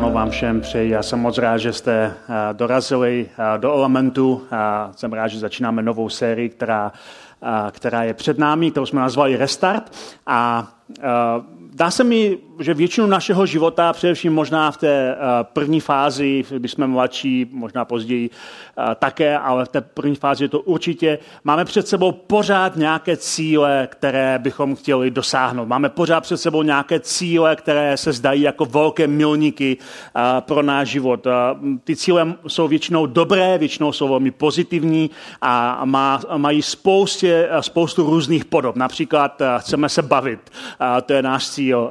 Ráno vám všem přeji. Já jsem moc rád, že jste eh, dorazili eh, do Elementu. Jsem rád, že začínáme novou sérii, která, eh, která je před námi, kterou jsme nazvali Restart. A Dá se mi, že většinu našeho života, především možná v té eh, první fázi, když jsme mladší, možná později eh, také, ale v té první fázi je to určitě, máme před sebou pořád nějaké cíle, které bychom chtěli dosáhnout. Máme pořád před sebou nějaké cíle, které se zdají jako velké milníky eh, pro náš život. Ty cíle jsou většinou dobré, většinou jsou velmi pozitivní a mají spoustě, spoustu různých podob. Například chceme se bavit, to je náš cíl cíl.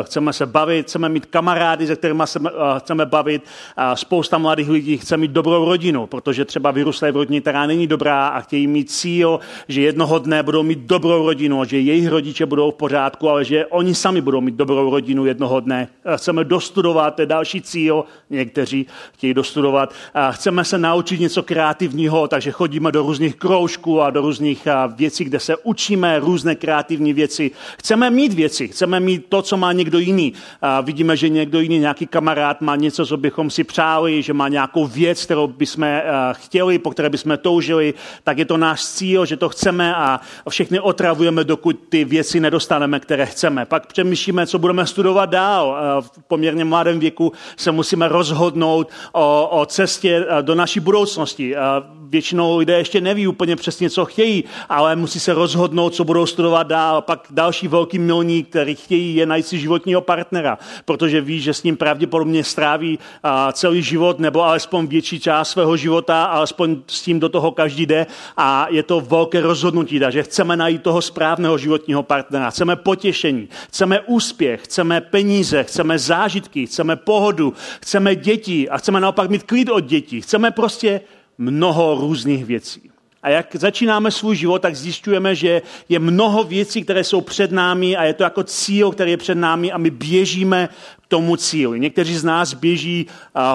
E, chceme se bavit, chceme mít kamarády, se kterými se chceme bavit. Spousta mladých lidí chce mít dobrou rodinu, protože třeba vyrůstají v rodině, která není dobrá a chtějí mít cíl, že jednoho dne budou mít dobrou rodinu, že jejich rodiče budou v pořádku, ale že oni sami budou mít dobrou rodinu jednoho dne. Chceme dostudovat, to je další cíl, někteří chtějí dostudovat. Chceme se naučit něco kreativního, takže chodíme do různých kroužků a do různých věcí, kde se učíme různé kreativní věci. Chceme mít věci, chceme mít to, co má někdo jiný. A vidíme, že někdo jiný, nějaký kamarád má něco, co bychom si přáli, že má nějakou věc, kterou bychom eh, chtěli, po které bychom toužili, tak je to náš cíl, že to chceme a všechny otravujeme, dokud ty věci nedostaneme, které chceme. Pak přemýšlíme, co budeme studovat dál. V poměrně mladém věku se musíme rozhodnout o, o cestě eh, do naší budoucnosti. Většinou lidé ještě neví úplně přesně, co chtějí, ale musí se rozhodnout, co budou studovat dál. Pak další velký milník, který chtějí, je najít si životního partnera, protože ví, že s ním pravděpodobně stráví celý život nebo alespoň větší část svého života, alespoň s tím do toho každý jde. A je to velké rozhodnutí, takže chceme najít toho správného životního partnera, chceme potěšení, chceme úspěch, chceme peníze, chceme zážitky, chceme pohodu, chceme děti a chceme naopak mít klid od dětí, chceme prostě mnoho různých věcí. A jak začínáme svůj život, tak zjišťujeme, že je mnoho věcí, které jsou před námi a je to jako cíl, který je před námi a my běžíme k tomu cíli. Někteří z nás běží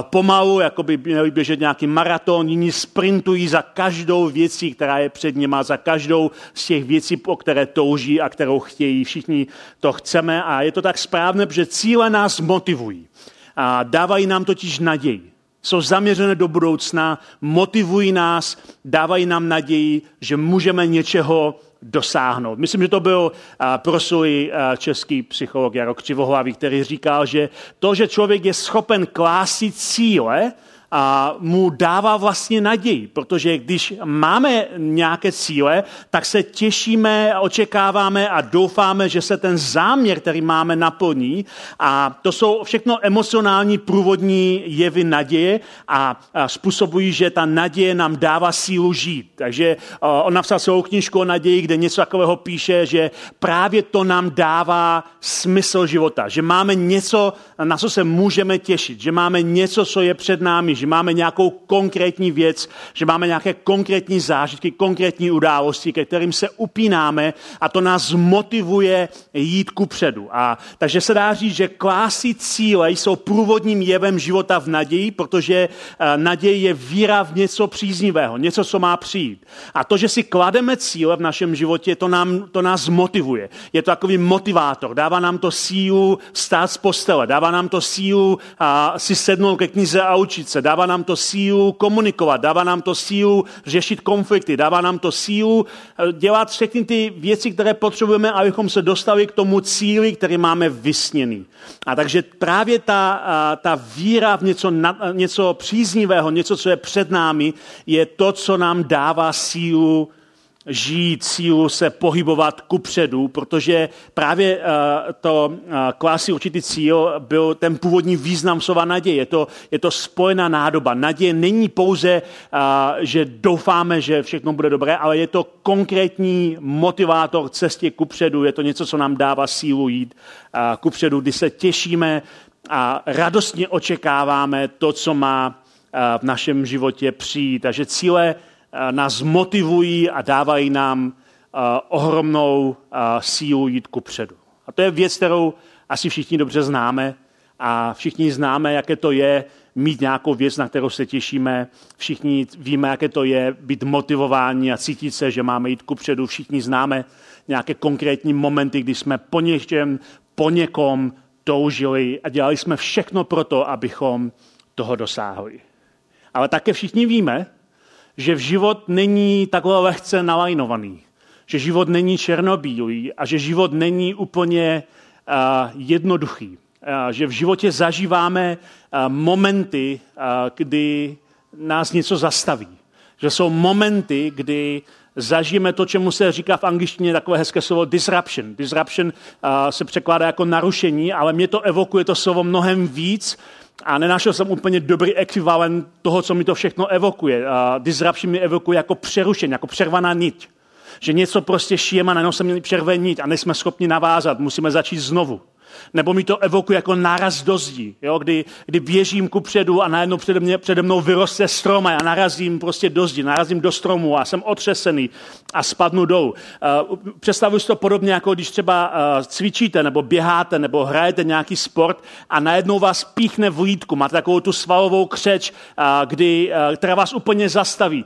pomalu, jako by měli běžet nějaký maraton, jiní sprintují za každou věcí, která je před nimi, za každou z těch věcí, po které touží a kterou chtějí. Všichni to chceme a je to tak správné, že cíle nás motivují. A dávají nám totiž naději jsou zaměřené do budoucna, motivují nás, dávají nám naději, že můžeme něčeho dosáhnout. Myslím, že to byl proslulý český psycholog Jarok Křivohlavý, který říkal, že to, že člověk je schopen klásit cíle, a mu dává vlastně naději, protože když máme nějaké cíle, tak se těšíme, očekáváme a doufáme, že se ten záměr, který máme, naplní. A to jsou všechno emocionální průvodní jevy naděje a, způsobují, že ta naděje nám dává sílu žít. Takže on napsal svou knižku o naději, kde něco takového píše, že právě to nám dává smysl života, že máme něco, na co se můžeme těšit, že máme něco, co je před námi, že máme nějakou konkrétní věc, že máme nějaké konkrétní zážitky, konkrétní události, ke kterým se upínáme a to nás motivuje jít ku předu. A, takže se dá říct, že klásy cíle jsou průvodním jevem života v naději, protože uh, naděje je víra v něco příznivého, něco, co má přijít. A to, že si klademe cíle v našem životě, to, nám, to nás motivuje. Je to takový motivátor. Dává nám to sílu stát z postele, dává nám to sílu uh, si sednout ke knize a učit se, dává nám to sílu komunikovat, dává nám to sílu řešit konflikty, dává nám to sílu eh, dělat všechny ty věci, které potřebujeme, abychom se dostali k tomu cíli, který máme vysněný. A takže právě ta, ta víra v něco, něco příznivého, něco, co je před námi, je to, co nám dává sílu žít, sílu se pohybovat kupředu, protože právě uh, to uh, klásí určitý cíl byl ten původní význam slova naděje. Je to, je to spojená nádoba. Naděje není pouze, uh, že doufáme, že všechno bude dobré, ale je to konkrétní motivátor cestě kupředu. Je to něco, co nám dává sílu jít uh, kupředu, kdy se těšíme a radostně očekáváme to, co má v našem životě přijít. Takže cíle nás motivují a dávají nám ohromnou sílu jít ku předu. A to je věc, kterou asi všichni dobře známe a všichni známe, jaké to je mít nějakou věc, na kterou se těšíme. Všichni víme, jaké to je být motivováni a cítit se, že máme jít ku předu. Všichni známe nějaké konkrétní momenty, kdy jsme po něčem, po někom toužili a dělali jsme všechno pro to, abychom toho dosáhli. Ale také všichni víme, že v život není takhle lehce nalajnovaný. Že život není černobílý a že život není úplně uh, jednoduchý. Uh, že v životě zažíváme uh, momenty, kdy nás něco zastaví. Že jsou momenty, kdy zažijeme to, čemu se říká v angličtině takové hezké slovo disruption. Disruption uh, se překládá jako narušení, ale mě to evokuje to slovo mnohem víc a nenašel jsem úplně dobrý ekvivalent toho, co mi to všechno evokuje. Uh, disruption mi evokuje jako přerušení, jako přervaná niť. Že něco prostě šijeme a najednou se měli přervé niť a nejsme schopni navázat, musíme začít znovu. Nebo mi to evokuje jako náraz do zdí, jo? Kdy, kdy běžím ku předu a najednou přede, mě, přede mnou vyroste strom a já narazím prostě do zdi, narazím do stromu a jsem otřesený a spadnu dolů. Uh, představuji si to podobně, jako když třeba uh, cvičíte nebo běháte nebo hrajete nějaký sport a najednou vás píchne v lítku, máte takovou tu svalovou křeč, uh, kdy, která vás úplně zastaví.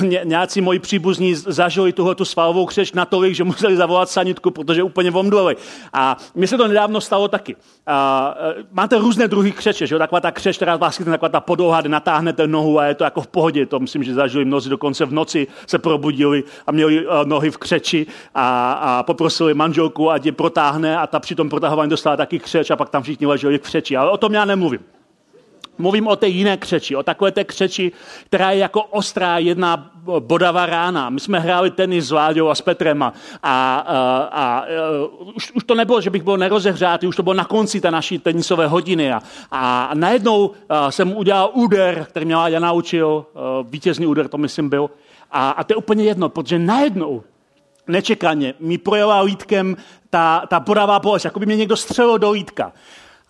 Ně, nějací moji příbuzní zažili tuhle tu svalovou křeč natolik, že museli zavolat sanitku, protože úplně vomdleli. A mi se to nedávno stalo taky. A, máte různé druhy křeče, že jo? taková ta křeč, která vás chytne, taková ta podouha, kde natáhnete nohu a je to jako v pohodě. To myslím, že zažili mnozí dokonce v noci se probudili a měli uh, nohy v křeči a, a poprosili manželku, ať je protáhne a ta při tom protahování dostala taky křeč a pak tam všichni leželi v křeči. Ale o tom já nemluvím. Mluvím o té jiné křeči, o takové té křeči, která je jako ostrá jedna bodavá rána. My jsme hráli tenis s Láďou a s Petrem a, a, a, a už, už to nebylo, že bych byl nerozehřátý, už to bylo na konci té naší tenisové hodiny a, a najednou a jsem udělal úder, který mě Láďa naučil, vítězný úder to myslím byl, a, a to je úplně jedno, protože najednou nečekaně mi projela lítkem ta, ta bodavá bolest, jako by mě někdo střelil do lítka.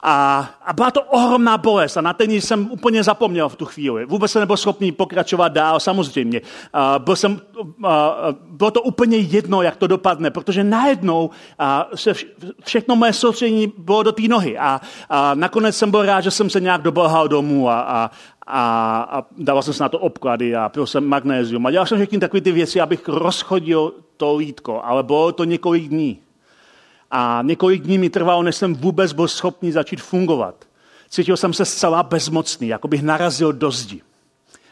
A, a byla to ohromná bolest a na ten jsem úplně zapomněl v tu chvíli. Vůbec jsem nebyl schopný pokračovat dál, samozřejmě. A byl jsem, a, bylo to úplně jedno, jak to dopadne, protože najednou a, se vš, všechno moje soustředění bylo do té nohy. A, a nakonec jsem byl rád, že jsem se nějak dobalhal domů a, a, a, a dával jsem se na to obklady a pil jsem magnézium. A dělal jsem všechny takové ty věci, abych rozchodil to lítko, ale bylo to několik dní. A několik dní mi trvalo, než jsem vůbec byl schopný začít fungovat. Cítil jsem se zcela bezmocný, jako bych narazil do zdi.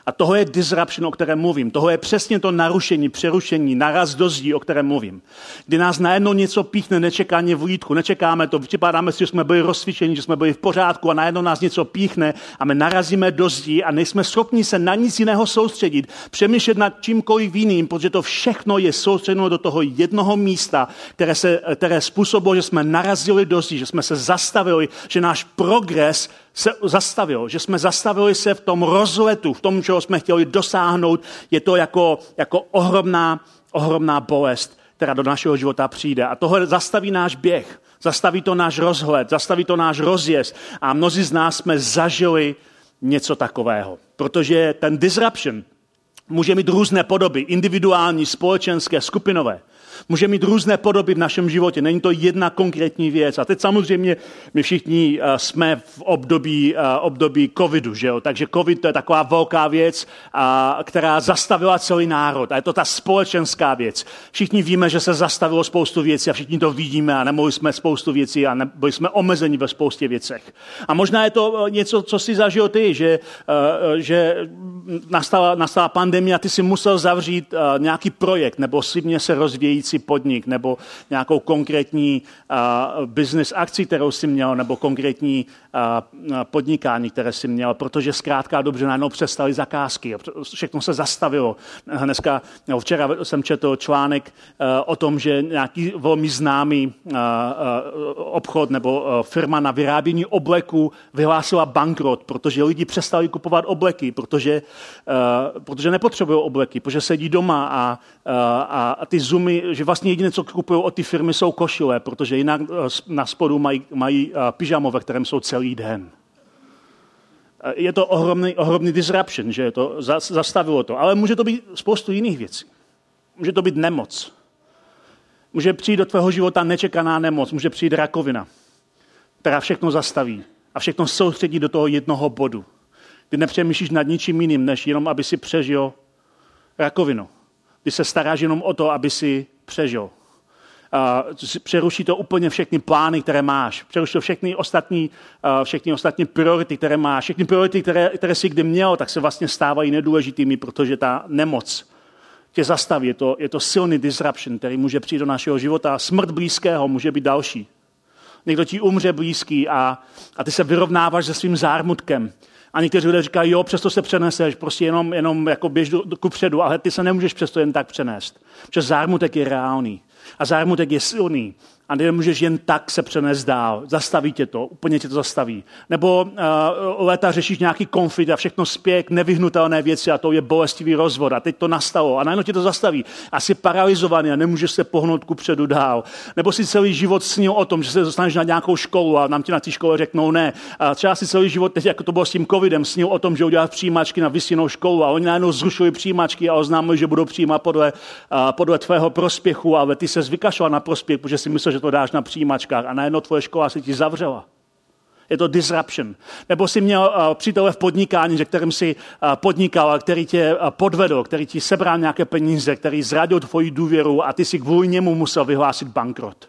A toho je disruption, o kterém mluvím. Toho je přesně to narušení, přerušení, naraz do zdí, o kterém mluvím. Kdy nás najednou něco píchne nečekáně v lítku, nečekáme to, připadáme si, že jsme byli rozcvičeni, že jsme byli v pořádku a najednou nás něco píchne a my narazíme do zdí a nejsme schopni se na nic jiného soustředit, přemýšlet nad čímkoliv jiným, protože to všechno je soustředěno do toho jednoho místa, které, se, které způsobilo, že jsme narazili do zdí, že jsme se zastavili, že náš progres se zastavil, že jsme zastavili se v tom rozletu, v tom, čeho jsme chtěli dosáhnout. Je to jako, jako ohromná, ohromná bolest, která do našeho života přijde. A tohle zastaví náš běh, zastaví to náš rozhled, zastaví to náš rozjezd. A mnozí z nás jsme zažili něco takového. Protože ten disruption může mít různé podoby, individuální, společenské, skupinové. Může mít různé podoby v našem životě, není to jedna konkrétní věc. A teď samozřejmě my všichni uh, jsme v období, uh, období covidu, že jo? takže covid to je taková velká věc, uh, která zastavila celý národ. A je to ta společenská věc. Všichni víme, že se zastavilo spoustu věcí a všichni to vidíme a nemohli jsme spoustu věcí a byli jsme omezeni ve spoustě věcech. A možná je to něco, co si zažil ty, že, že nastala, nastala pandemie a ty si musel zavřít uh, nějaký projekt nebo slibně se rozvíjející si podnik nebo nějakou konkrétní uh, business akci, kterou si měl, nebo konkrétní uh, podnikání, které si měl, protože zkrátka dobře najednou přestali zakázky. Všechno se zastavilo. Dneska, no, včera jsem četl článek uh, o tom, že nějaký velmi známý uh, uh, obchod nebo uh, firma na vyrábění obleků vyhlásila bankrot, protože lidi přestali kupovat obleky, protože, protože nepotřebují obleky, protože sedí doma a, uh, a, a ty zoomy, že vlastně jediné, co kupují od ty firmy, jsou košile, protože jinak eh, na spodu mají, mají eh, pyžamo, ve kterém jsou celý den. Je to ohromný, ohromný disruption, že to zastavilo to. Ale může to být spoustu jiných věcí. Může to být nemoc. Může přijít do tvého života nečekaná nemoc, může přijít rakovina, která všechno zastaví a všechno soustředí do toho jednoho bodu. Ty nepřemýšlíš nad ničím jiným, než jenom, aby si přežil rakovinu. Ty se staráš jenom o to, aby si přežil. Uh, přeruší to úplně všechny plány, které máš. Přeruší to všechny ostatní, všechny ostatní priority, které máš. Všechny priority, které, které jsi kdy měl, tak se vlastně stávají nedůležitými, protože ta nemoc tě zastaví. Je to, je to silný disruption, který může přijít do našeho života. Smrt blízkého může být další. Někdo ti umře blízký a, a ty se vyrovnáváš se svým zármutkem. A někteří lidé říkají, jo, přesto se přeneseš, prostě jenom, jenom jako běž do, do, kupředu, ale ty se nemůžeš přesto jen tak přenést. Protože zármutek je reálný a zármutek je silný a nemůžeš jen tak se přenést dál. Zastaví tě to, úplně tě to zastaví. Nebo uh, léta řešíš nějaký konflikt a všechno spěje k nevyhnutelné věci a to je bolestivý rozvod a teď to nastalo a najednou tě to zastaví. A jsi paralizovaný a nemůžeš se pohnout ku předu dál. Nebo si celý život snil o tom, že se dostaneš na nějakou školu a nám ti na té škole řeknou ne. A třeba si celý život, teď jako to bylo s tím covidem, snil o tom, že udělat přijímačky na vysněnou školu a oni najednou zrušili přijímačky a oznámili, že budou přijímat podle, uh, podle tvého prospěchu, ale ty se zvykašoval na prospěch, protože si myslel, že to dáš na přijímačkách a najednou tvoje škola se ti zavřela. Je to disruption. Nebo jsi měl uh, přítele v podnikání, že kterým si uh, podnikal, který tě uh, podvedl, který ti sebral nějaké peníze, který zradil tvoji důvěru a ty si kvůli němu musel vyhlásit bankrot.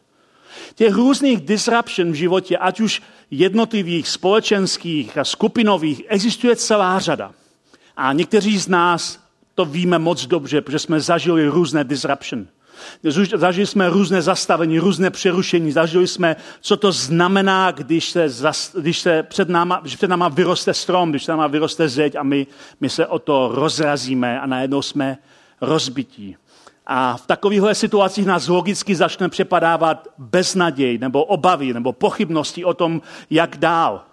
Těch různých disruption v životě, ať už jednotlivých, společenských a skupinových, existuje celá řada. A někteří z nás to víme moc dobře, protože jsme zažili různé disruption. Zažili jsme různé zastavení, různé přerušení. Zažili jsme, co to znamená, když se, zas, když se před, náma, když před náma vyroste strom, když před náma vyroste zeď a my, my se o to rozrazíme a najednou jsme rozbití. A v takovýchhle situacích nás logicky začne přepadávat beznaděj nebo obavy nebo pochybnosti o tom, jak dál.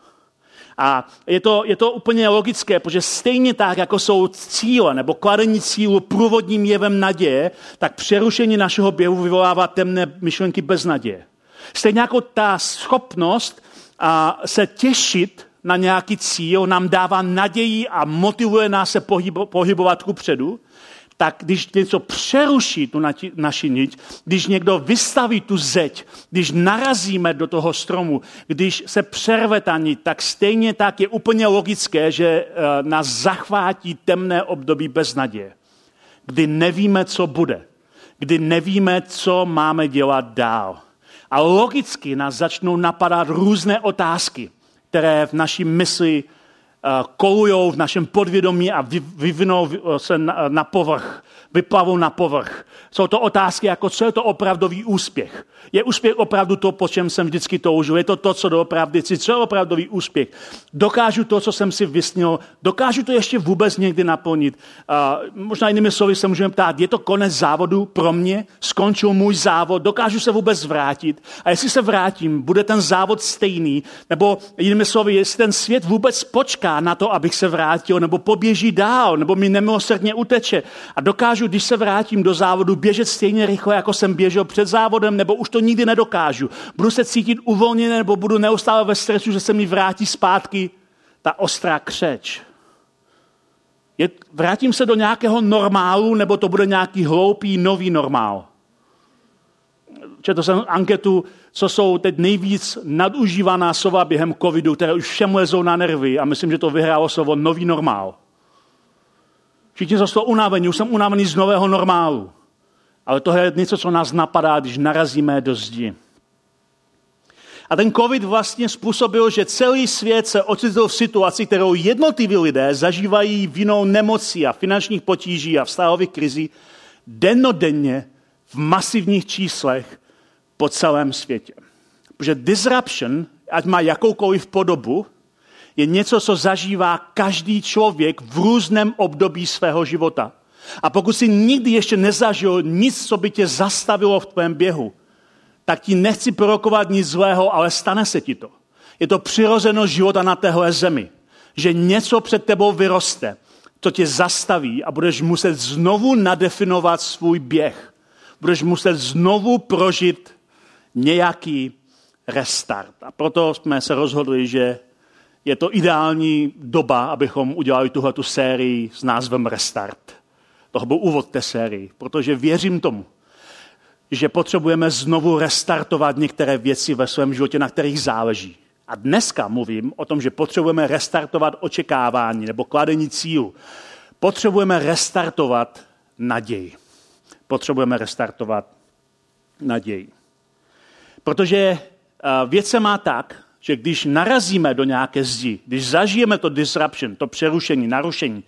A je to, je to úplně logické, protože stejně tak, jako jsou cíle nebo kladení cílu průvodním jevem naděje, tak přerušení našeho běhu vyvolává temné myšlenky bez naděje. Stejně jako ta schopnost a, se těšit na nějaký cíl nám dává naději a motivuje nás se pohybovat ku předu, tak když něco přeruší tu naši niť, když někdo vystaví tu zeď, když narazíme do toho stromu, když se přerve ta niť, tak stejně tak je úplně logické, že eh, nás zachvátí temné období bez naděje, kdy nevíme, co bude, kdy nevíme, co máme dělat dál. A logicky nás začnou napadat různé otázky, které v naší mysli Eh, kolují v našem podvědomí a vyvinou se na povrch vyplavou na povrch. Jsou to otázky jako, co je to opravdový úspěch. Je úspěch opravdu to, po čem jsem vždycky toužil? Je to to, co doopravdy chci? Co je opravdový úspěch? Dokážu to, co jsem si vysnil? Dokážu to ještě vůbec někdy naplnit? Uh, možná jinými slovy se můžeme ptát, je to konec závodu pro mě? Skončil můj závod? Dokážu se vůbec vrátit? A jestli se vrátím, bude ten závod stejný? Nebo jinými slovy, jestli ten svět vůbec počká na to, abych se vrátil? Nebo poběží dál? Nebo mi nemilosrdně uteče? A dokážu dokážu, když se vrátím do závodu, běžet stejně rychle, jako jsem běžel před závodem, nebo už to nikdy nedokážu. Budu se cítit uvolněně, nebo budu neustále ve stresu, že se mi vrátí zpátky ta ostrá křeč. Je, vrátím se do nějakého normálu, nebo to bude nějaký hloupý nový normál? Četl jsem anketu, co jsou teď nejvíc nadužívaná slova během covidu, které už všem lezou na nervy a myslím, že to vyhrálo slovo nový normál. Všichni jsou z toho unavení, už jsem unavený z nového normálu. Ale to je něco, co nás napadá, když narazíme do zdi. A ten covid vlastně způsobil, že celý svět se ocitl v situaci, kterou jednotliví lidé zažívají vinou nemocí a finančních potíží a vztahových krizí dennodenně v masivních číslech po celém světě. Protože disruption, ať má jakoukoliv podobu, je něco, co zažívá každý člověk v různém období svého života. A pokud si nikdy ještě nezažil nic, co by tě zastavilo v tvém běhu, tak ti nechci prorokovat nic zlého, ale stane se ti to. Je to přirozenost života na téhle zemi. Že něco před tebou vyroste, to tě zastaví a budeš muset znovu nadefinovat svůj běh. Budeš muset znovu prožít nějaký restart. A proto jsme se rozhodli, že je to ideální doba, abychom udělali tuhle sérii s názvem Restart. To byl úvod té sérii, protože věřím tomu, že potřebujeme znovu restartovat některé věci ve svém životě, na kterých záleží. A dneska mluvím o tom, že potřebujeme restartovat očekávání nebo kladení cílu. Potřebujeme restartovat naději. Potřebujeme restartovat naději. Protože eh, věc se má tak, že když narazíme do nějaké zdi, když zažijeme to disruption, to přerušení, narušení,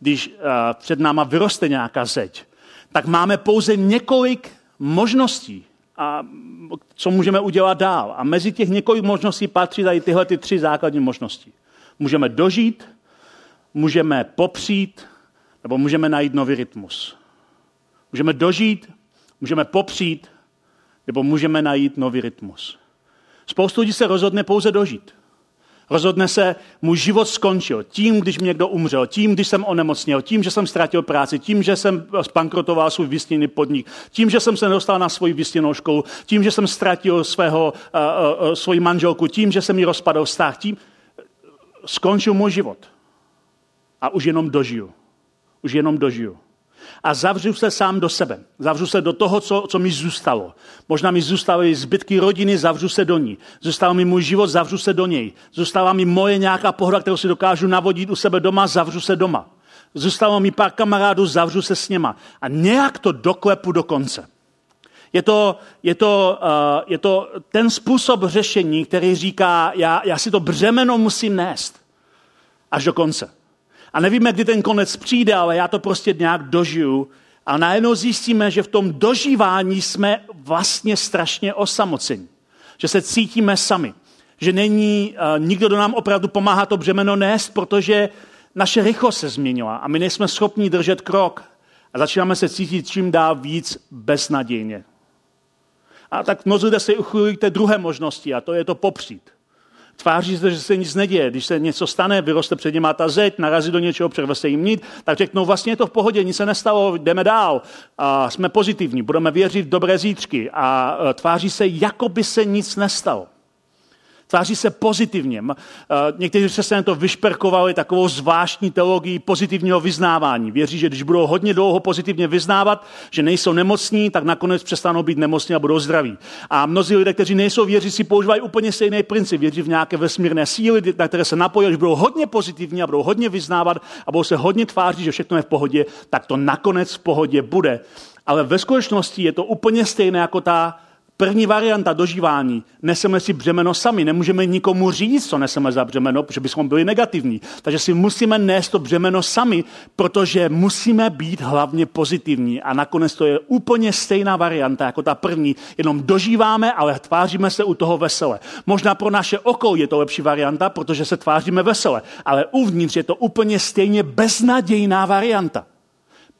když uh, před náma vyroste nějaká zeď, tak máme pouze několik možností, a co můžeme udělat dál. A mezi těch několik možností patří tady tyhle ty tři základní možnosti. Můžeme dožít, můžeme popřít, nebo můžeme najít nový rytmus. Můžeme dožít, můžeme popřít, nebo můžeme najít nový rytmus. Spoustu lidí se rozhodne pouze dožít. Rozhodne se, můj život skončil tím, když mě někdo umřel, tím, když jsem onemocněl, tím, že jsem ztratil práci, tím, že jsem spankrotoval svůj vysněný podnik, tím, že jsem se nedostal na svoji vysněnou školu, tím, že jsem ztratil svého, uh, uh, svoji manželku, tím, že jsem mi rozpadl vztah, tím skončil můj život. A už jenom dožiju. Už jenom dožiju a zavřu se sám do sebe. Zavřu se do toho, co, co mi zůstalo. Možná mi zůstaly zbytky rodiny, zavřu se do ní. Zůstal mi můj život, zavřu se do něj. Zůstává mi moje nějaká pohoda, kterou si dokážu navodit u sebe doma, zavřu se doma. Zůstalo mi pár kamarádů, zavřu se s něma. A nějak to doklepu do konce. Je to, je to, uh, je to ten způsob řešení, který říká, já, já si to břemeno musím nést až do konce. A nevíme, kdy ten konec přijde, ale já to prostě nějak dožiju. A najednou zjistíme, že v tom dožívání jsme vlastně strašně osamocení. Že se cítíme sami. Že není uh, nikdo, kdo nám opravdu pomáhá to břemeno nést, protože naše rychlost se změnila a my nejsme schopni držet krok. A začínáme se cítit čím dál víc beznadějně. A tak mnozí lidé se uchylují k té druhé možnosti a to je to popřít. Tváří se, že se nic neděje. Když se něco stane, vyroste před nimi ta zeď, narazí do něčeho, přerve se jim nit, tak řeknou, vlastně je to v pohodě, nic se nestalo, jdeme dál. A jsme pozitivní, budeme věřit v dobré zítřky. A e, tváří se, jako by se nic nestalo. Tváří se pozitivně. Někteří se to vyšperkovali takovou zvláštní teologii pozitivního vyznávání. Věří, že když budou hodně dlouho pozitivně vyznávat, že nejsou nemocní, tak nakonec přestanou být nemocní a budou zdraví. A mnozí lidé, kteří nejsou věřící, používají úplně stejný princip. Věří v nějaké vesmírné síly, na které se napojí, když budou hodně pozitivní a budou hodně vyznávat a budou se hodně tvářit, že všechno je v pohodě, tak to nakonec v pohodě bude. Ale ve skutečnosti je to úplně stejné jako ta První varianta dožívání. Neseme si břemeno sami. Nemůžeme nikomu říct, co neseme za břemeno, protože bychom byli negativní. Takže si musíme nést to břemeno sami, protože musíme být hlavně pozitivní. A nakonec to je úplně stejná varianta jako ta první. Jenom dožíváme, ale tváříme se u toho vesele. Možná pro naše oko je to lepší varianta, protože se tváříme vesele. Ale uvnitř je to úplně stejně beznadějná varianta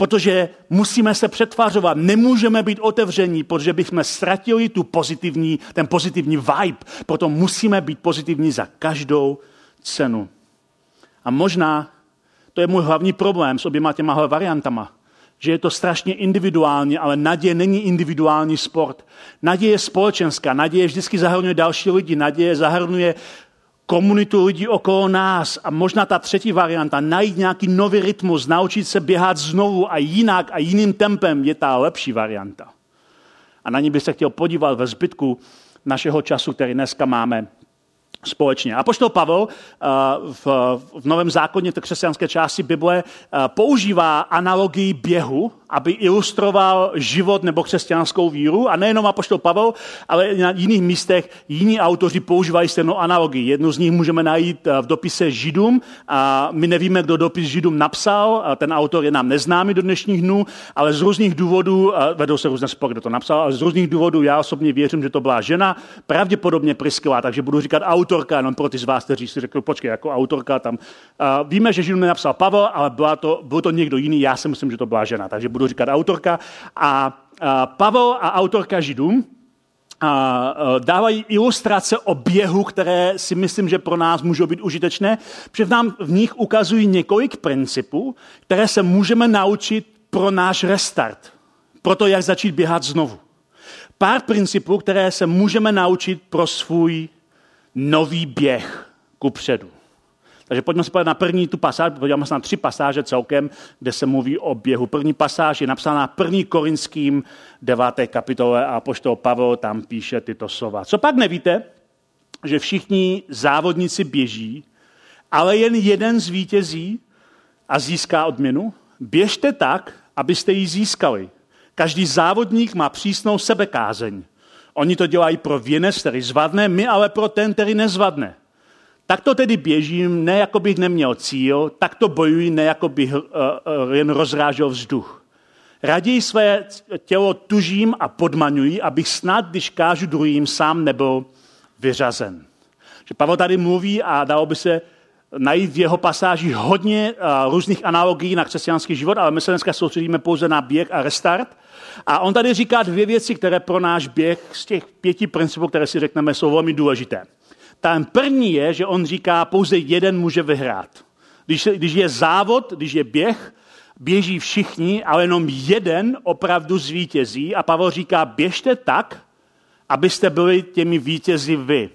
protože musíme se přetvářovat, nemůžeme být otevření, protože bychom ztratili tu pozitivní, ten pozitivní vibe. Proto musíme být pozitivní za každou cenu. A možná to je můj hlavní problém s oběma těma variantama, že je to strašně individuální, ale naděje není individuální sport. Naděje je společenská, naděje vždycky zahrnuje další lidi, naděje zahrnuje komunitu lidí okolo nás a možná ta třetí varianta, najít nějaký nový rytmus, naučit se běhat znovu a jinak a jiným tempem je ta lepší varianta. A na ní bych se chtěl podívat ve zbytku našeho času, který dneska máme společně. A poštol Pavel eh, v, Novém zákoně, té křesťanské části Bible, eh, používá analogii běhu, aby ilustroval život nebo křesťanskou víru. A nejenom apoštol Pavel, ale na jiných místech jiní autoři používají stejnou analogii. Jednu z nich můžeme najít eh, v dopise Židům. A my nevíme, kdo dopis Židům napsal. Ten autor je nám neznámý do dnešních dnů, ale z různých důvodů, vedou se různé spory, kdo to napsal, ale z různých důvodů já osobně věřím, že to byla žena, pravděpodobně Priskila, takže budu říkat autorka, jenom pro ty z vás, kteří si řekli, počkej, jako autorka tam. Uh, víme, že Židům nenapsal Pavel, ale byla to, byl to někdo jiný, já si myslím, že to byla žena, takže budu říkat autorka. A uh, Pavel a autorka Židům, a dávají ilustrace o běhu, které si myslím, že pro nás můžou být užitečné, protože nám v nich ukazují několik principů, které se můžeme naučit pro náš restart, pro to, jak začít běhat znovu. Pár principů, které se můžeme naučit pro svůj nový běh ku předu. Takže pojďme se podívat na první tu pasáž, podíváme se na tři pasáže celkem, kde se mluví o běhu. První pasáž je napsána první korinským 9. kapitole a poštol Pavel tam píše tyto slova. Co pak nevíte, že všichni závodníci běží, ale jen jeden zvítězí a získá odměnu? Běžte tak, abyste ji získali. Každý závodník má přísnou sebekázeň. Oni to dělají pro věnec, který zvadne, my ale pro ten, který nezvadne. Tak to tedy běžím, ne jako bych neměl cíl, tak to bojuji, ne jako bych uh, uh, jen rozrážel vzduch. Raději své tělo tužím a podmaňuji, abych snad, když kážu druhým, sám nebyl vyřazen. Že Pavel tady mluví a dalo by se najít v jeho pasáži hodně uh, různých analogií na křesťanský život, ale my se dneska soustředíme pouze na běh a restart. A on tady říká dvě věci, které pro náš běh z těch pěti principů, které si řekneme, jsou velmi důležité. Ten první je, že on říká, pouze jeden může vyhrát. Když, když je závod, když je běh, běží všichni, ale jenom jeden opravdu zvítězí. A Pavel říká, běžte tak, abyste byli těmi vítězi vy.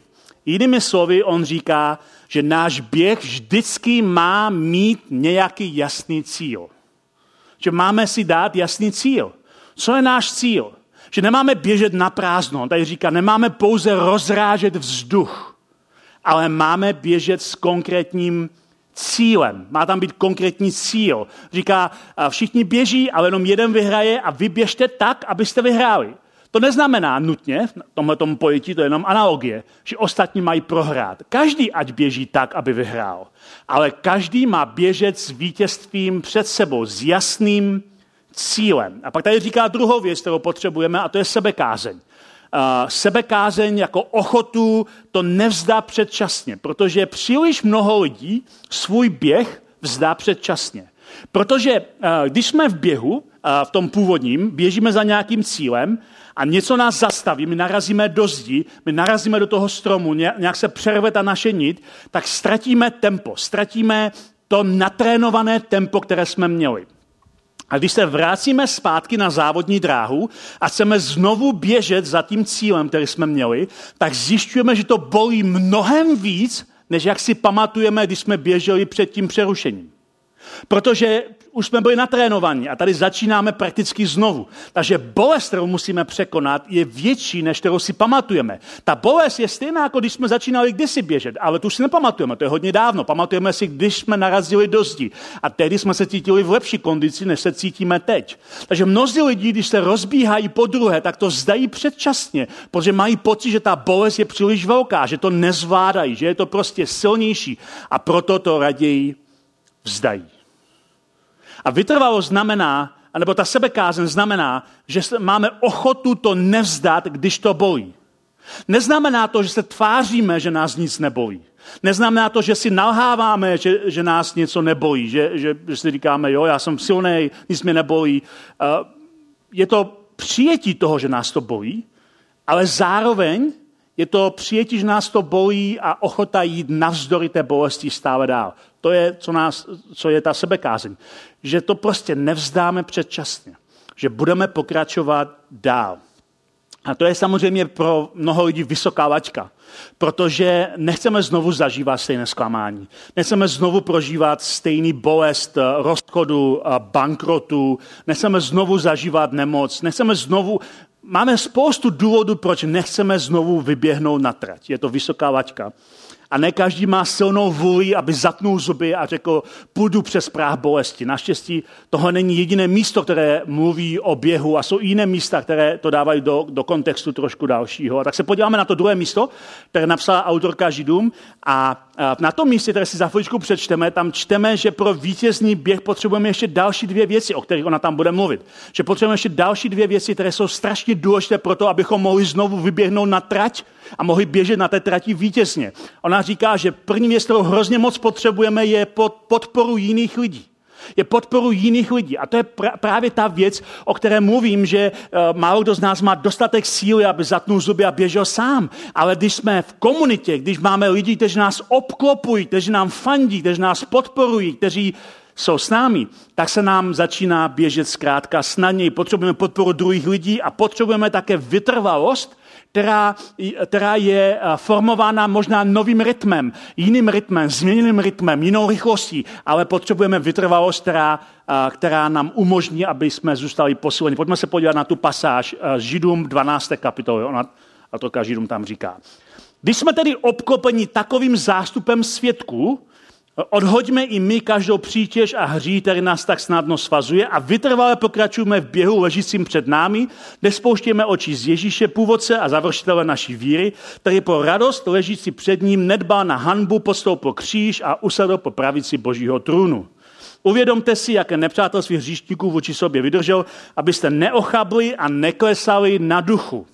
Jinými slovy, on říká, že náš běh vždycky má mít nějaký jasný cíl. Že máme si dát jasný cíl. Co je náš cíl? Že nemáme běžet na prázdno. On tady říká, nemáme pouze rozrážet vzduch, ale máme běžet s konkrétním cílem. Má tam být konkrétní cíl. Říká, všichni běží, ale jenom jeden vyhraje a vy běžte tak, abyste vyhráli. To neznamená nutně, v tomhle pojetí to je jenom analogie, že ostatní mají prohrát. Každý ať běží tak, aby vyhrál. Ale každý má běžet s vítězstvím před sebou, s jasným cílem. A pak tady říká druhou věc, kterou potřebujeme, a to je sebekázeň. Uh, sebekázeň jako ochotu to nevzdá předčasně, protože příliš mnoho lidí svůj běh vzdá předčasně. Protože uh, když jsme v běhu, uh, v tom původním, běžíme za nějakým cílem a něco nás zastaví, my narazíme do zdi, my narazíme do toho stromu, nějak se přerve ta naše nit, tak ztratíme tempo, ztratíme to natrénované tempo, které jsme měli. A když se vracíme zpátky na závodní dráhu a chceme znovu běžet za tím cílem, který jsme měli, tak zjišťujeme, že to bolí mnohem víc, než jak si pamatujeme, když jsme běželi před tím přerušením. Protože už jsme byli natrénovaní a tady začínáme prakticky znovu. Takže bolest, kterou musíme překonat, je větší, než kterou si pamatujeme. Ta bolest je stejná, jako když jsme začínali kdysi běžet, ale tu si nepamatujeme, to je hodně dávno. Pamatujeme si, když jsme narazili do zdi a tehdy jsme se cítili v lepší kondici, než se cítíme teď. Takže mnozí lidi, když se rozbíhají po druhé, tak to zdají předčasně, protože mají pocit, že ta bolest je příliš velká, že to nezvládají, že je to prostě silnější a proto to raději vzdají. A vytrvalost znamená, anebo ta sebekázen znamená, že máme ochotu to nevzdat, když to bolí. Neznamená to, že se tváříme, že nás nic nebolí. Neznamená to, že si nalháváme, že, že nás něco nebolí, že, že, že si říkáme, jo, já jsem silný, nic mě nebolí. Je to přijetí toho, že nás to bolí, ale zároveň je to přijetí, že nás to bolí a ochota jít navzdory té bolesti stále dál. To je, co, nás, co je ta sebekázeň. Že to prostě nevzdáme předčasně. Že budeme pokračovat dál. A to je samozřejmě pro mnoho lidí vysoká laťka, protože nechceme znovu zažívat stejné zklamání. Nechceme znovu prožívat stejný bolest rozchodu, bankrotu, nechceme znovu zažívat nemoc, nechceme znovu máme spoustu důvodů, proč nechceme znovu vyběhnout na trať. Je to vysoká laťka. A ne každý má silnou vůli, aby zatnul zuby a řekl, půjdu přes práh bolesti. Naštěstí tohle není jediné místo, které mluví o běhu a jsou jiné místa, které to dávají do, do kontextu trošku dalšího. A tak se podíváme na to druhé místo, které napsala autorka Židům a na tom místě, které si za chviličku přečteme, tam čteme, že pro vítězný běh potřebujeme ještě další dvě věci, o kterých ona tam bude mluvit. Že potřebujeme ještě další dvě věci, které jsou strašně důležité pro to, abychom mohli znovu vyběhnout na trať a mohli běžet na té trati vítězně. Ona říká, že první věc, kterou hrozně moc potřebujeme, je podporu jiných lidí je podporu jiných lidí. A to je právě ta věc, o které mluvím, že uh, málo kdo z nás má dostatek síly, aby zatnul zuby a běžel sám. Ale když jsme v komunitě, když máme lidi, kteří nás obklopují, kteří nám fandí, kteří nás podporují, kteří jsou s námi, tak se nám začíná běžet zkrátka snadněji. Potřebujeme podporu druhých lidí a potřebujeme také vytrvalost, která, která je eh, formována možná novým rytmem, jiným rytmem, změněným rytmem, jinou rychlostí, ale potřebujeme vytrvalost, která, eh, která nám umožní, aby jsme zůstali posileni. Pojďme se podívat na tu pasáž z Židům 12. kapitoly. Ona, a to Židům tam říká. Když jsme tedy obklopeni takovým zástupem svědků, Odhoďme i my každou přítěž a hří, který nás tak snadno svazuje a vytrvale pokračujeme v běhu ležícím před námi, nespouštějme oči z Ježíše, původce a završitele naší víry, který po radost ležící před ním nedbal na hanbu, postoupil kříž a usedl po pravici božího trůnu. Uvědomte si, jaké nepřátelství hříšníků vůči sobě vydržel, abyste neochabli a neklesali na duchu.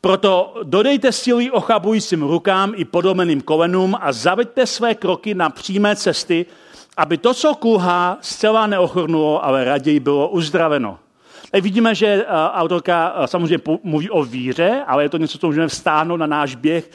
Proto dodejte síly ochabujícím rukám i podobným kolenům a zaveďte své kroky na přímé cesty, aby to, co kulhá, zcela neochrnulo, ale raději bylo uzdraveno. Tady vidíme, že eh, autorka eh, samozřejmě mluví o víře, ale je to něco, co můžeme vstáhnout na náš běh,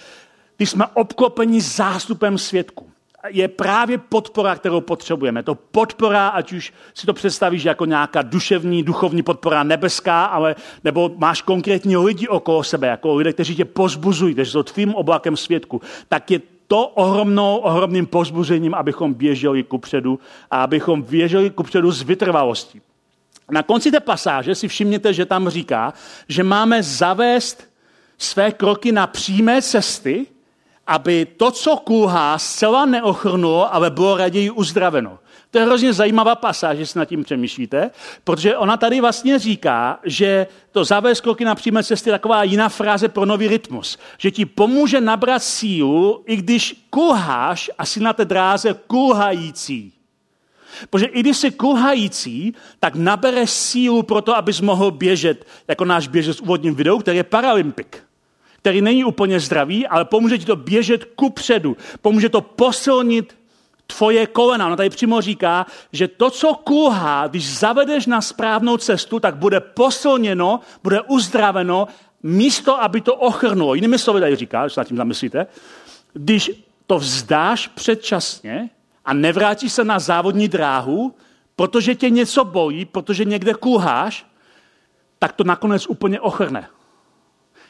když jsme obklopeni zástupem svědků je právě podpora, kterou potřebujeme. To podpora, ať už si to představíš jako nějaká duševní, duchovní podpora nebeská, ale nebo máš konkrétní lidi okolo sebe, jako lidé, kteří tě pozbuzují, kteří jsou tvým oblakem světku, tak je to ohromnou, ohromným pozbuzením, abychom běželi kupředu a abychom běželi kupředu s vytrvalostí. Na konci té pasáže si všimněte, že tam říká, že máme zavést své kroky na přímé cesty, aby to, co kulhá, zcela neochrnulo, ale bylo raději uzdraveno. To je hrozně zajímavá pasáž, že si nad tím přemýšlíte, protože ona tady vlastně říká, že to zavést kroky na přímé cesty je taková jiná fráze pro nový rytmus. Že ti pomůže nabrat sílu, i když kulháš a na té dráze kulhající. Protože i když jsi kulhající, tak nabereš sílu pro to, abys mohl běžet, jako náš běžec v úvodním videu, který je paralympik který není úplně zdravý, ale pomůže ti to běžet ku předu. Pomůže to posilnit tvoje kolena. Ona tady přímo říká, že to, co kulhá, když zavedeš na správnou cestu, tak bude posilněno, bude uzdraveno, místo, aby to ochrnulo. Jinými slovy tady říká, když se nad tím zamyslíte, když to vzdáš předčasně a nevrátíš se na závodní dráhu, protože tě něco bojí, protože někde kulháš, tak to nakonec úplně ochrne.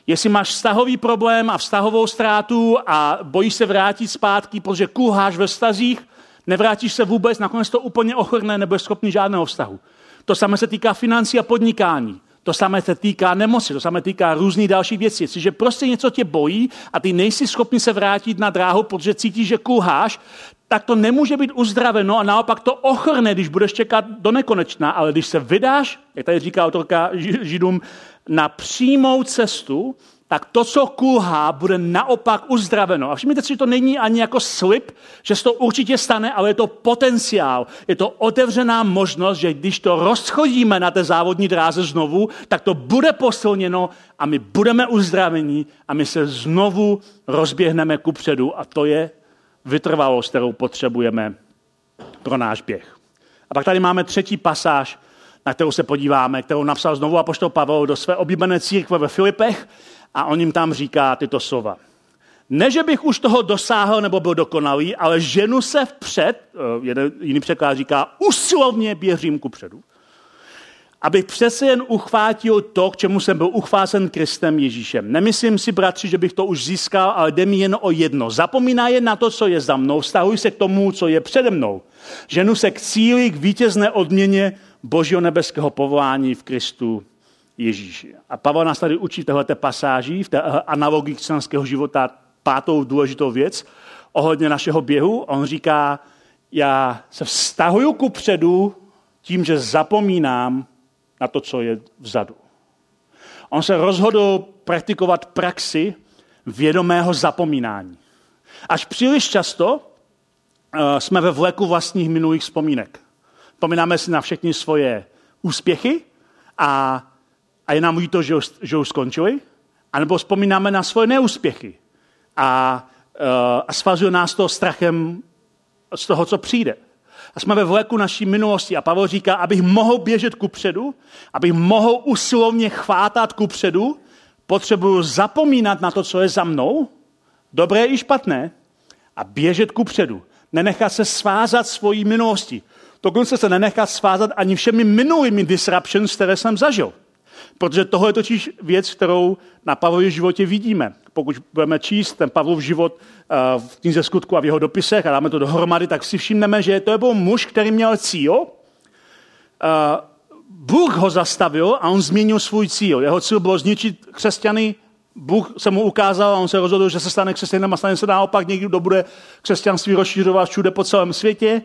Jestli máš vztahový problém a vztahovou ztrátu a bojíš se vrátit zpátky, protože kulháš ve vztazích, nevrátíš se vůbec, nakonec to úplně ochrne, nebo schopný žádného vztahu. To samé se týká financí a podnikání. To samé se týká nemoci, to samé týká různých dalších věcí. Jestliže prostě něco tě bojí a ty nejsi schopný se vrátit na dráhu, protože cítíš, že kulháš, tak to nemůže být uzdraveno a naopak to ochrne, když budeš čekat do nekonečna. Ale když se vydáš, jak tady říká autorka Židům, na přímou cestu, tak to, co kulhá, bude naopak uzdraveno. A všimněte si, že to není ani jako slib, že se to určitě stane, ale je to potenciál. Je to otevřená možnost, že když to rozchodíme na té závodní dráze znovu, tak to bude posilněno a my budeme uzdraveni a my se znovu rozběhneme kupředu a to je vytrvalost, kterou potřebujeme pro náš běh. A pak tady máme třetí pasáž, na kterou se podíváme, kterou napsal znovu apoštol Pavel do své oblíbené církve ve Filipech a on jim tam říká tyto slova. Ne, že bych už toho dosáhl nebo byl dokonalý, ale ženu se vpřed, eh, jeden, jiný překlad říká, usilovně běžím ku předu, abych přece jen uchvátil to, k čemu jsem byl uchvácen Kristem Ježíšem. Nemyslím si, bratři, že bych to už získal, ale jde mi jen o jedno. Zapomíná jen na to, co je za mnou, vztahuj se k tomu, co je přede mnou. Ženu se k cíli, k vítězné odměně božího nebeského povolání v Kristu Ježíši. A Pavel nás tady učí v této pasáži, v té analogii křesťanského života, pátou důležitou věc ohledně našeho běhu. On říká, já se vztahuju ku předu tím, že zapomínám na to, co je vzadu. On se rozhodl praktikovat praxi vědomého zapomínání. Až příliš často uh, jsme ve vleku vlastních minulých vzpomínek. Vzpomínáme si na všechny svoje úspěchy a, a je nám líto, že, že už skončili, anebo vzpomínáme na svoje neúspěchy a, uh, a svazuje nás to strachem z toho, co přijde. A jsme ve vleku naší minulosti. A Pavel říká, abych mohl běžet ku předu, abych mohl usilovně chvátat ku předu, potřebuju zapomínat na to, co je za mnou, dobré i špatné, a běžet ku předu. Nenechat se svázat svojí minulosti. Dokonce se nenechat svázat ani všemi minulými disruptions, které jsem zažil. Protože tohle je totiž věc, kterou na Pavlově životě vidíme. Pokud budeme číst ten Pavlov život uh, v knize skutku a v jeho dopisech a dáme to dohromady, tak si všimneme, že to byl muž, který měl cíl. Uh, Bůh ho zastavil a on změnil svůj cíl. Jeho cíl bylo zničit křesťany Bůh se mu ukázal a on se rozhodl, že se stane křesťanem a stane se naopak někdo, kdo bude křesťanství rozšířovat všude po celém světě.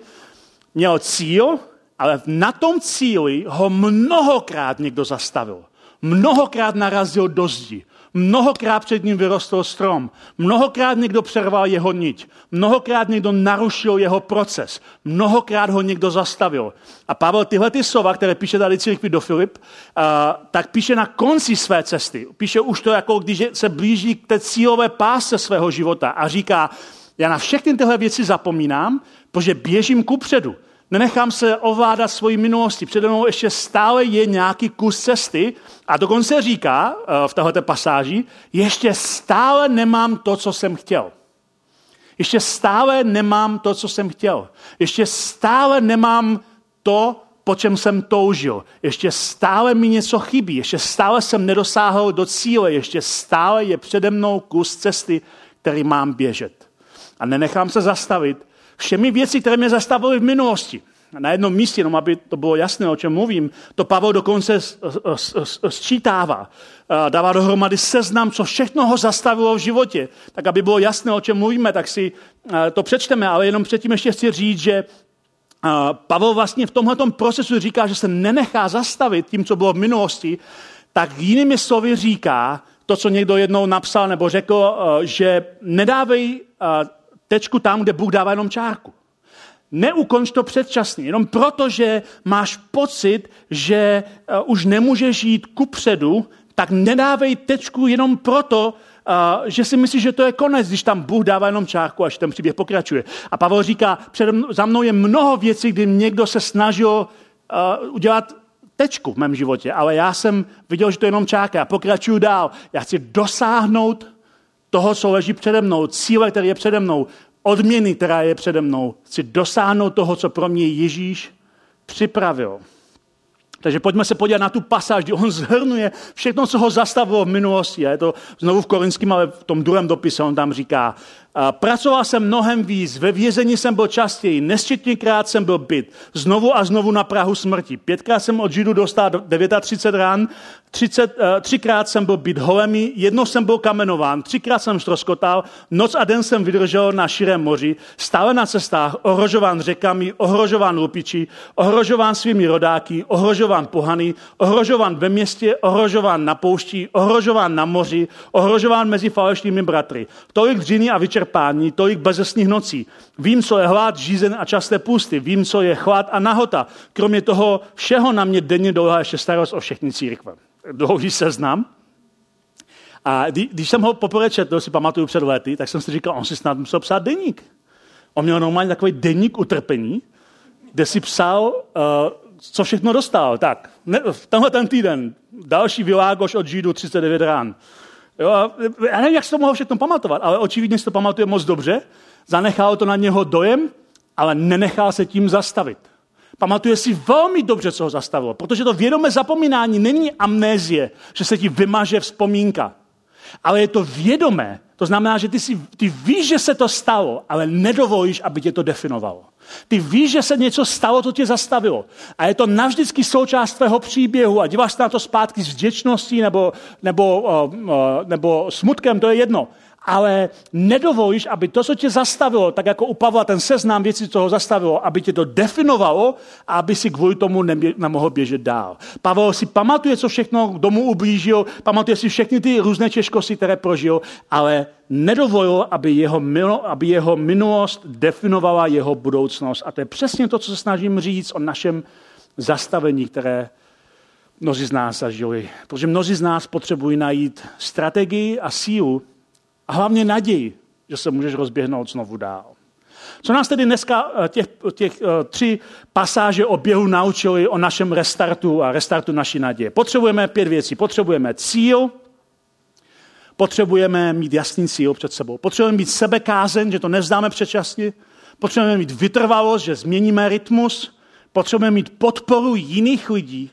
Měl cíl, ale na tom cíli ho mnohokrát někdo zastavil. Mnohokrát narazil do zdi. Mnohokrát před ním vyrostl strom. Mnohokrát někdo přerval jeho niť. Mnohokrát někdo narušil jeho proces. Mnohokrát ho někdo zastavil. A Pavel tyhle ty slova, které píše tady církvi do Filip, uh, tak píše na konci své cesty. Píše už to, jako když se blíží k té cílové pásce svého života a říká, já na všechny tyhle věci zapomínám, protože běžím ku předu. Nenechám se ovládat svojí minulostí. Přede mnou ještě stále je nějaký kus cesty a dokonce říká eh, v této pasáži, ještě stále nemám to, co jsem chtěl. Ještě stále nemám to, co jsem chtěl. Ještě stále nemám to, po čem jsem toužil. Ještě stále mi něco chybí. Ještě stále jsem nedosáhl do cíle. Ještě stále je přede mnou kus cesty, který mám běžet. A nenechám se zastavit, všemi věci, které mě zastavily v minulosti. Na jednom místě, jenom aby to bylo jasné, o čem mluvím, to Pavel dokonce sčítává. Dává dohromady seznam, co všechno ho zastavilo v životě. Tak aby bylo jasné, o čem mluvíme, tak si to přečteme, ale jenom předtím ještě chci říct, že Pavel vlastně v tomhle procesu říká, že se nenechá zastavit tím, co bylo v minulosti, tak jinými slovy říká to, co někdo jednou napsal nebo řekl, že nedávej tečku tam, kde Bůh dává jenom čárku. Neukonč to předčasně, jenom proto, že máš pocit, že uh, už nemůžeš jít kupředu, tak nedávej tečku jenom proto, uh, že si myslíš, že to je konec, když tam Bůh dává jenom čárku, až ten příběh pokračuje. A Pavel říká, před, za mnou je mnoho věcí, kdy někdo se snažil uh, udělat tečku v mém životě, ale já jsem viděl, že to je jenom čárka a pokračuju dál. Já chci dosáhnout toho, co leží přede mnou, cíle, který je přede mnou, odměny, která je přede mnou. Chci dosáhnout toho, co pro mě Ježíš připravil. Takže pojďme se podívat na tu pasáž, kdy on zhrnuje všechno, co ho zastavilo v minulosti. Je to znovu v Korinském, ale v tom druhém dopise on tam říká, Pracoval jsem mnohem víc, ve vězení jsem byl častěji, nesčetněkrát jsem byl byt, znovu a znovu na Prahu smrti. Pětkrát jsem od Židu dostal 39 ran, 30, uh, třikrát jsem byl byt holemi, jedno jsem byl kamenován, třikrát jsem stroskotal, noc a den jsem vydržel na širém moři, stále na cestách, ohrožován řekami, ohrožován lupiči, ohrožován svými rodáky, ohrožován pohany, ohrožován ve městě, ohrožován na poušti, ohrožován na moři, ohrožován mezi falešnými bratry. Tolik dřiny a vyčerpání vyčerpání, tolik bezesných nocí. Vím, co je hlad, žízen a časté pusty. Vím, co je chlad a nahota. Kromě toho všeho na mě denně dlouhá ještě starost o všechny církve. Dlouhý seznam. A když jsem ho poprvé četl, si pamatuju před lety, tak jsem si říkal, on si snad musel psát deník. On měl normálně takový deník utrpení, kde si psal, uh, co všechno dostal. Tak, ne, tenhle ten týden, další vylágoš od Židů 39 rán. Jo, já nevím, jak se to mohl všechno pamatovat, ale očividně si to pamatuje moc dobře. Zanechal to na něho dojem, ale nenechal se tím zastavit. Pamatuje si velmi dobře, co ho zastavilo, protože to vědomé zapomínání není amnézie, že se ti vymaže vzpomínka, ale je to vědomé. To znamená, že ty, si, ty víš, že se to stalo, ale nedovolíš, aby tě to definovalo. Ty víš, že se něco stalo, to tě zastavilo. A je to navždycky součást tvého příběhu a díváš se na to zpátky s vděčností nebo, nebo, uh, uh, nebo smutkem, to je jedno ale nedovolíš, aby to, co tě zastavilo, tak jako u Pavla ten seznam věcí, co ho zastavilo, aby tě to definovalo a aby si kvůli tomu nemohl běžet dál. Pavel si pamatuje, co všechno domů ublížil, pamatuje si všechny ty různé těžkosti, které prožil, ale nedovolil, aby jeho, milo, aby jeho minulost definovala jeho budoucnost. A to je přesně to, co se snažím říct o našem zastavení, které mnozí z nás zažili. Protože mnozí z nás potřebují najít strategii a sílu, a hlavně naději, že se můžeš rozběhnout znovu dál. Co nás tedy dneska eh, těch, těch uh, tři pasáže o běhu naučili o našem restartu a restartu naší naděje? Potřebujeme pět věcí. Potřebujeme cíl, potřebujeme mít jasný cíl před sebou. Potřebujeme mít sebekázen, že to nevzdáme předčasně. Potřebujeme mít vytrvalost, že změníme rytmus. Potřebujeme mít podporu jiných lidí.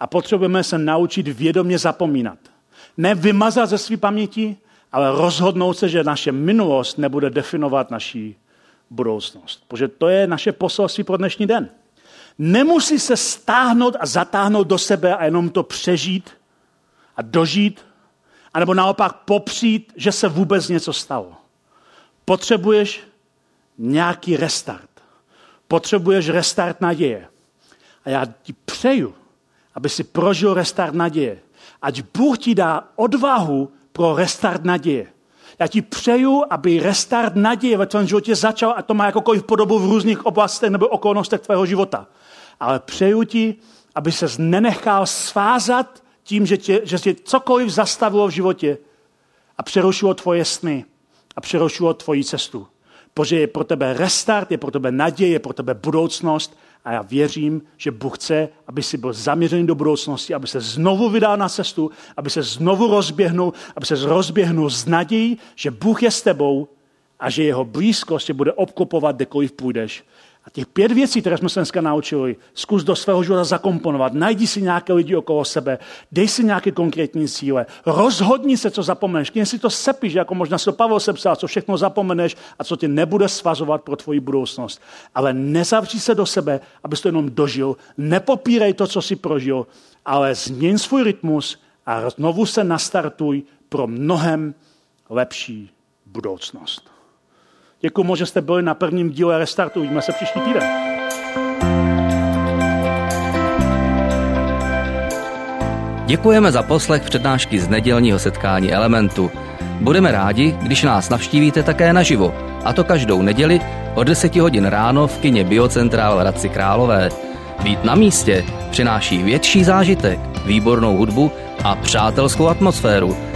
a potřebujeme se naučit vědomě zapomínat. Ne vymazat ze své paměti, ale rozhodnout se, že naše minulost nebude definovat naší budoucnost. Protože to je naše poselství pro dnešní den. Nemusí se stáhnout a zatáhnout do sebe a jenom to přežít a dožít, anebo naopak popřít, že se vůbec něco stalo. Potřebuješ nějaký restart. Potřebuješ restart naděje. A já ti přeju, aby si prožil restart naděje. Ať Bůh ti dá odvahu pro restart naděje. Já ti přeju, aby restart naděje ve tvém životě začal, a to má jakoukoliv podobu v různých oblastech nebo okolnostech tvého života. Ale přeju ti, aby se nenechal svázat tím, že tě, že tě cokoliv zastavilo v životě a přerušilo tvoje sny a přerušilo tvoji cestu. Protože je pro tebe restart, je pro tebe naděje, je pro tebe budoucnost a já věřím, že Bůh chce, aby si byl zaměřený do budoucnosti, aby se znovu vydal na cestu, aby se znovu rozběhnul, aby se rozběhnul z nadějí, že Bůh je s tebou a že jeho blízkost tě bude obklopovat, kdekoliv půjdeš. A těch pět věcí, které jsme se dneska naučili, zkus do svého života zakomponovat. Najdi si nějaké lidi okolo sebe, dej si nějaké konkrétní cíle, rozhodni se, co zapomeneš. Když si to sepíš, jako možná to Pavel sepsal, co všechno zapomeneš a co tě nebude svazovat pro tvoji budoucnost. Ale nezavří se do sebe, abys to jenom dožil. Nepopírej to, co si prožil, ale změň svůj rytmus a znovu se nastartuj pro mnohem lepší budoucnost. Děkuji moc, že jste byli na prvním díle Restartu. Uvidíme se příští týden. Děkujeme za poslech přednášky z nedělního setkání Elementu. Budeme rádi, když nás navštívíte také naživo, a to každou neděli od 10 hodin ráno v kině Biocentrál v Hradci Králové. Být na místě přináší větší zážitek, výbornou hudbu a přátelskou atmosféru,